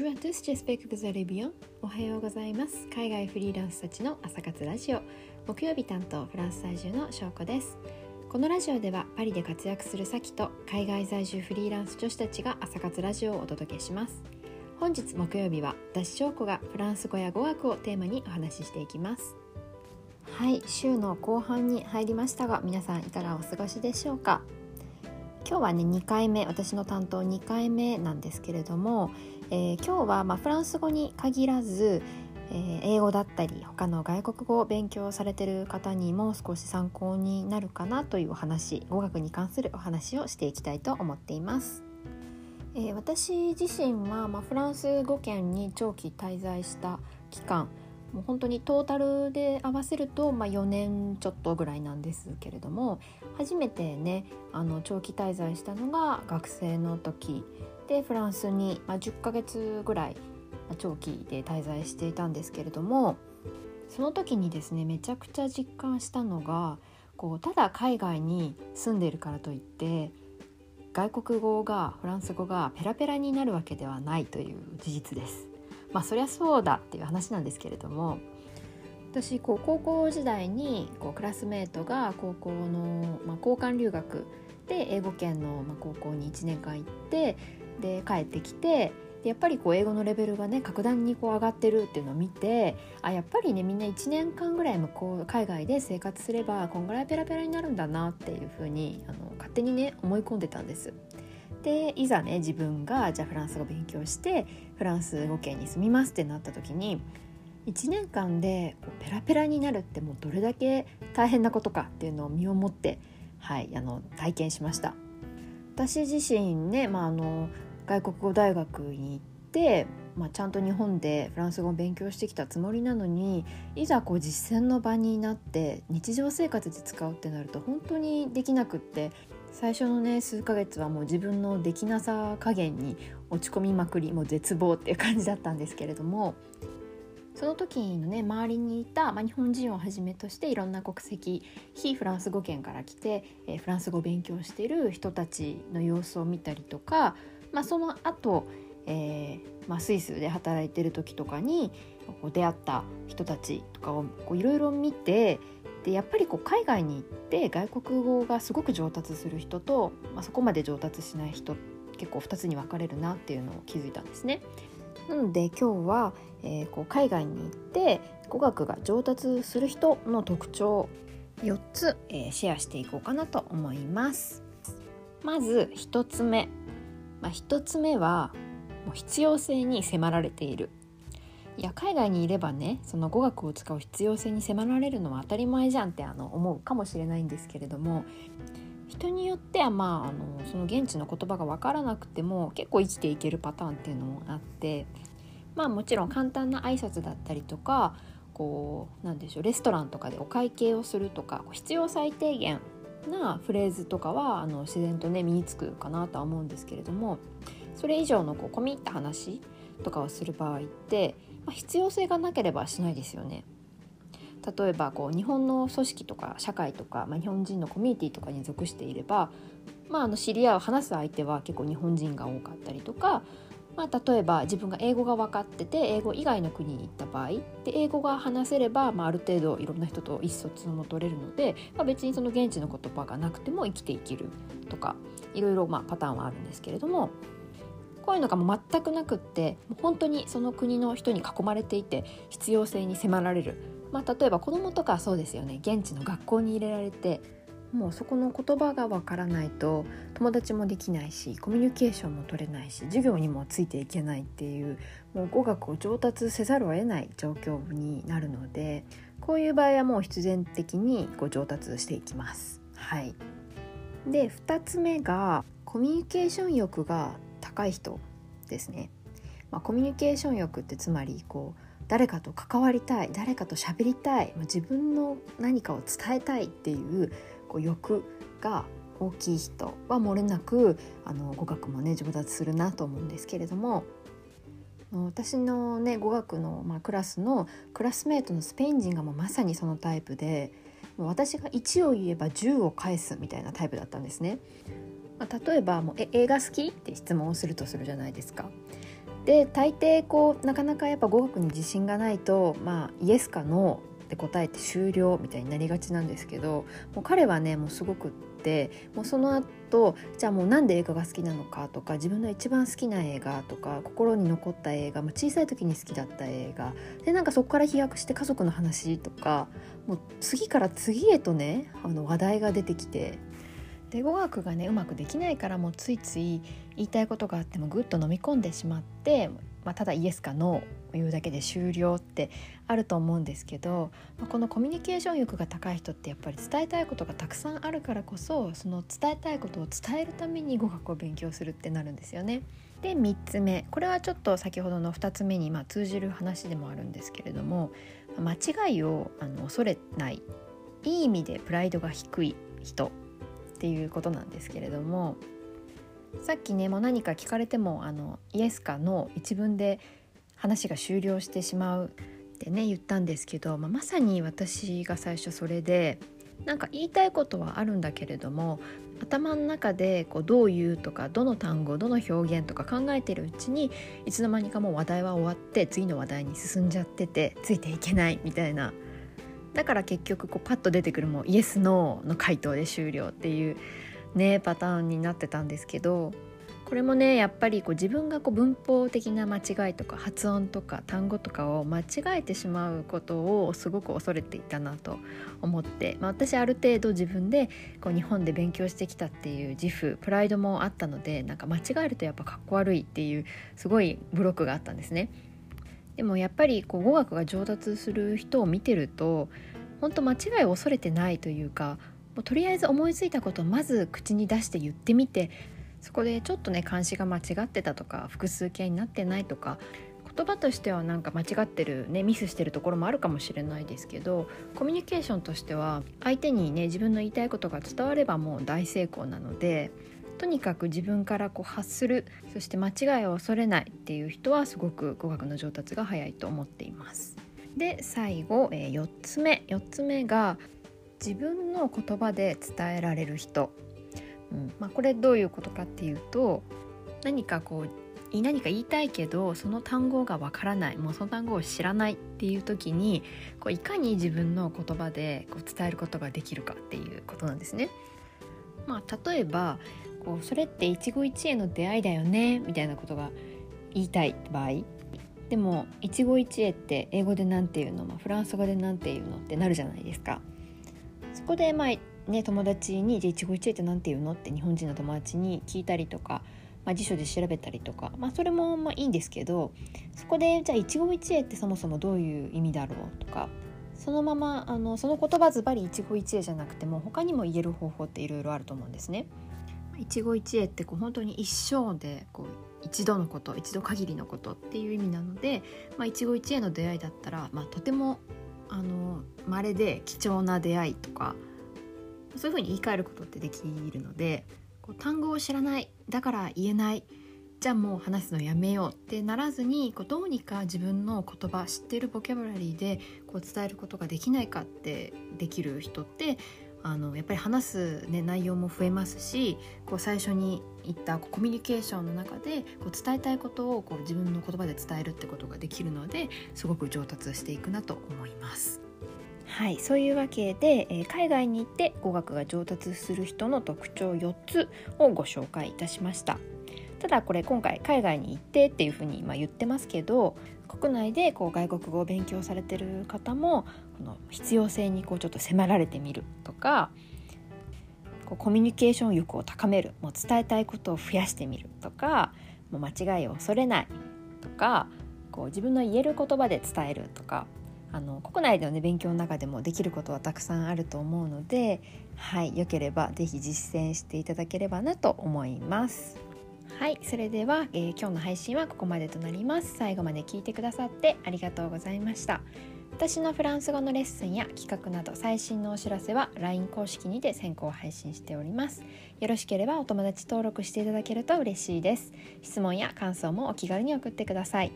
Bonjour à tous, j'espère que vous allez bien. おはようございます。海外フリーランスたちの朝活ラジオ。木曜日担当フランス在住の翔子です。このラジオではパリで活躍するサキと海外在住フリーランス女子たちが朝活ラジオをお届けします。本日木曜日は私翔子がフランス語や語学をテーマにお話ししていきます。はい、週の後半に入りましたが皆さんいかがお過ごしでしょうか？今日はね2回目私の担当2回目なんですけれども、えー、今日はまフランス語に限らず、えー、英語だったり他の外国語を勉強されてる方にも少し参考になるかなというお話語学に関するお話をしていきたいと思っています。えー、私自身は、まあフランス語圏に長期滞在した期間もう本当にトータルで合わせると、まあ、4年ちょっとぐらいなんですけれども初めてねあの長期滞在したのが学生の時でフランスに、まあ、10ヶ月ぐらい、長期で滞在していたんですけれどもその時にですねめちゃくちゃ実感したのがこうただ海外に住んでいるからといって外国語がフランス語がペラペラになるわけではないという事実です。まあそりゃそうだっていう話なんですけれども私こう高校時代にこうクラスメートが高校の、まあ、交換留学で英語圏の、まあ、高校に1年間行ってで帰ってきてやっぱりこう英語のレベルがね格段にこう上がってるっていうのを見てあやっぱりねみんな1年間ぐらい向こう海外で生活すればこんぐらいペラペラになるんだなっていうふうにあの勝手にね思い込んでたんです。でいざね自分がじゃあフランス語勉強してフランス語圏に住みますってなった時に1年間でこうペラペラになるってもうどれだけ大変なことかっていうのを身をもって、はい、あの体験しました。私自身ね、まあ、あの外国語大学に行って、まあ、ちゃんと日本でフランス語を勉強してきたつもりなのにいざこう実践の場になって日常生活で使うってなると本当にできなくって最初のね数ヶ月はもう自分のできなさ加減に落ち込みまくりもう絶望っていう感じだったんですけれどもその時のね周りにいた、まあ、日本人をはじめとしていろんな国籍非フランス語圏から来て、えー、フランス語を勉強している人たちの様子を見たりとか、まあ、その後、えーまあスイスで働いてる時とかにこう出会った人たちとかをいろいろ見てでやっぱりこう海外に行って外国語がすごく上達する人と、まあ、そこまで上達しない人結構2つに分かれるなっていうのを気づいたんですね。なので今日は、えー、こう海外に行って語学が上達する人の特徴4つ、えー、シェアしていこうかなと思います。まず1つ目、まあ、1つ目はもう必要性に迫られている。いや海外にいればねその語学を使う必要性に迫られるのは当たり前じゃんってあの思うかもしれないんですけれども人によってはまああのその現地の言葉が分からなくても結構生きていけるパターンっていうのもあってまあもちろん簡単な挨拶だったりとかこうなんでしょうレストランとかでお会計をするとか必要最低限なフレーズとかはあの自然とね身につくかなとは思うんですけれどもそれ以上のこう込み入った話とかをする場合って、まあ、必要性がなければしないですよね。例えばこう日本の組織とか社会とか、まあ、日本人のコミュニティとかに属していれば、まあ、あの知り合う話す相手は結構日本人が多かったりとか、まあ、例えば自分が英語が分かってて英語以外の国に行った場合で英語が話せれば、まあ、ある程度いろんな人と意思疎通も取れるので、まあ、別にその現地の言葉がなくても生きていけるとかいろいろまあパターンはあるんですけれどもこういうのがもう全くなくって本当にその国の人に囲まれていて必要性に迫られる。まあ、例えば子供とかそうですよね。現地の学校に入れられてもうそこの言葉がわからないと友達もできないしコミュニケーションも取れないし授業にもついていけないっていうもう語学を上達せざるを得ない状況になるのでこういう場合はもう必然的にこう上達していきます。はい、で2つ目がコミュニケーション欲が高い人ですね。まあ、コミュニケーション欲ってつまりこう誰かと関わりたい誰かと喋りたい自分の何かを伝えたいっていうこう欲が大きい人は漏れなくあの語学もね上達するなと思うんですけれども私のね語学の、まあ、クラスのクラスメートのスペイン人がもうまさにそのタイプでもう私が1を言えば10を返すみたいなタイプだったんですね。まあ、例えばもうえ映画好きって質問をするとするじゃないですか。で大抵こうなかなかやっぱ語学に自信がないとまあイエスかノーって答えて終了みたいになりがちなんですけどもう彼はねもうすごくってもうその後じゃあもうなんで映画が好きなのかとか自分の一番好きな映画とか心に残った映画、まあ、小さい時に好きだった映画でなんかそこから飛躍して家族の話とかもう次から次へとねあの話題が出てきてで語学がねうまくできないからもうついつい言いたいことがあってもぐっと飲み込んでしまって、まあ、ただイエスかノーを言うだけで終了ってあると思うんですけど、まあ、このコミュニケーション欲が高い人ってやっぱり伝えたいことがたくさんあるからこそその伝えたいことを伝えるために語学を勉強するってなるんですよね。で3つ目これはちょっと先ほどの2つ目にま通じる話でもあるんですけれども間違いをあの恐れないいい意味でプライドが低い人っていうことなんですけれどもさっきねもう何か聞かれてもあのイエスかノー一文で話が終了してしまうってね言ったんですけど、まあ、まさに私が最初それでなんか言いたいことはあるんだけれども頭の中でこうどう言うとかどの単語どの表現とか考えてるうちにいつの間にかもう話題は終わって次の話題に進んじゃっててついていけないみたいな。だから結局こうパッと出てくるもうイエス・ノーの回答で終了っていうねパターンになってたんですけどこれもねやっぱりこう自分がこう文法的な間違いとか発音とか単語とかを間違えてしまうことをすごく恐れていたなと思って、まあ、私ある程度自分でこう日本で勉強してきたっていう自負プライドもあったのでなんか間違えるとやっぱかっこ悪いっていうすごいブロックがあったんですね。でもやっぱりこう語学が上達する人を見てると本当間違いを恐れてないというかうとりあえず思いついたことをまず口に出して言ってみてそこでちょっとね監視が間違ってたとか複数形になってないとか言葉としてはなんか間違ってるねミスしてるところもあるかもしれないですけどコミュニケーションとしては相手にね自分の言いたいことが伝わればもう大成功なのでとにかく自分からこう発するそして間違いを恐れないっていう人はすごく語学の上達が早いと思っています。で最後、え、4つ目4つ目が自分の言葉で伝えられる人、うん。まあ、これどういうことかっていうと何かこう何か言いたいけどその単語がわからない。もうその単語を知らないっていう時にこういかに自分の言葉でこう伝えることができるかっていうことなんですね。まあ、例えばこうそれって一期一会の出会いだよねみたいなことが言いたい場合。でも一期一会って英語で何て言うの、まあ、フランス語で何て言うの？ってなるじゃないですか。こでまあね友達に「じゃあ一期一会って何て言うの?」って日本人の友達に聞いたりとか、まあ、辞書で調べたりとか、まあ、それもまあいいんですけどそこでじゃあ一期一会ってそもそもどういう意味だろうとかそのままあのその言葉ずばり一期一会じゃなくても他にも言える方法っていろいろあると思うんですね。一期一会ってこう本当に一生でこう一度のこと一度限りのことっていう意味なので、まあ、一期一会の出会いだったら、まあ、とてもあの稀で貴重な出会いとかそういうふうに言い換えることってできるのでこう単語を知らないだから言えないじゃあもう話すのやめようってならずにこうどうにか自分の言葉知ってるボキャブラリーでこう伝えることができないかってできる人ってあのやっぱり話す、ね、内容も増えますしこう最初に言ったコミュニケーションの中でこう伝えたいことをこう自分の言葉で伝えるってことができるのですごく上達していくなと思います。はい、そういうわけで、えー、海外に行って語学が上達する人の特徴4つをご紹介いたしました。ただこれ今回海外に行ってっていうふうにま言ってますけど国内でこう外国語を勉強されてる方もの必要性にこうちょっと迫られてみるとかこうコミュニケーション力を高めるもう伝えたいことを増やしてみるとかもう間違いを恐れないとかこう自分の言える言葉で伝えるとかあの国内での、ね、勉強の中でもできることはたくさんあると思うので、はい、よければ是非実践していただければなと思います。はいそれでは、えー、今日の配信はここまでとなります最後まで聞いてくださってありがとうございました私のフランス語のレッスンや企画など最新のお知らせは LINE 公式にて先行配信しております。よろしければお友達登録していただけると嬉しいです。質問や感想もお気軽に送ってください。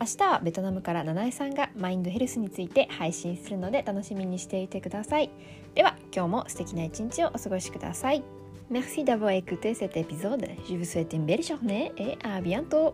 明日はベトナムから七重さんがマインドヘルスについて配信するので楽しみにしていてください。では今日も素敵な一日をお過ごしください。Merci d'avoir écouté cet épisode. Je vous souhaite une belle journée et à bientôt.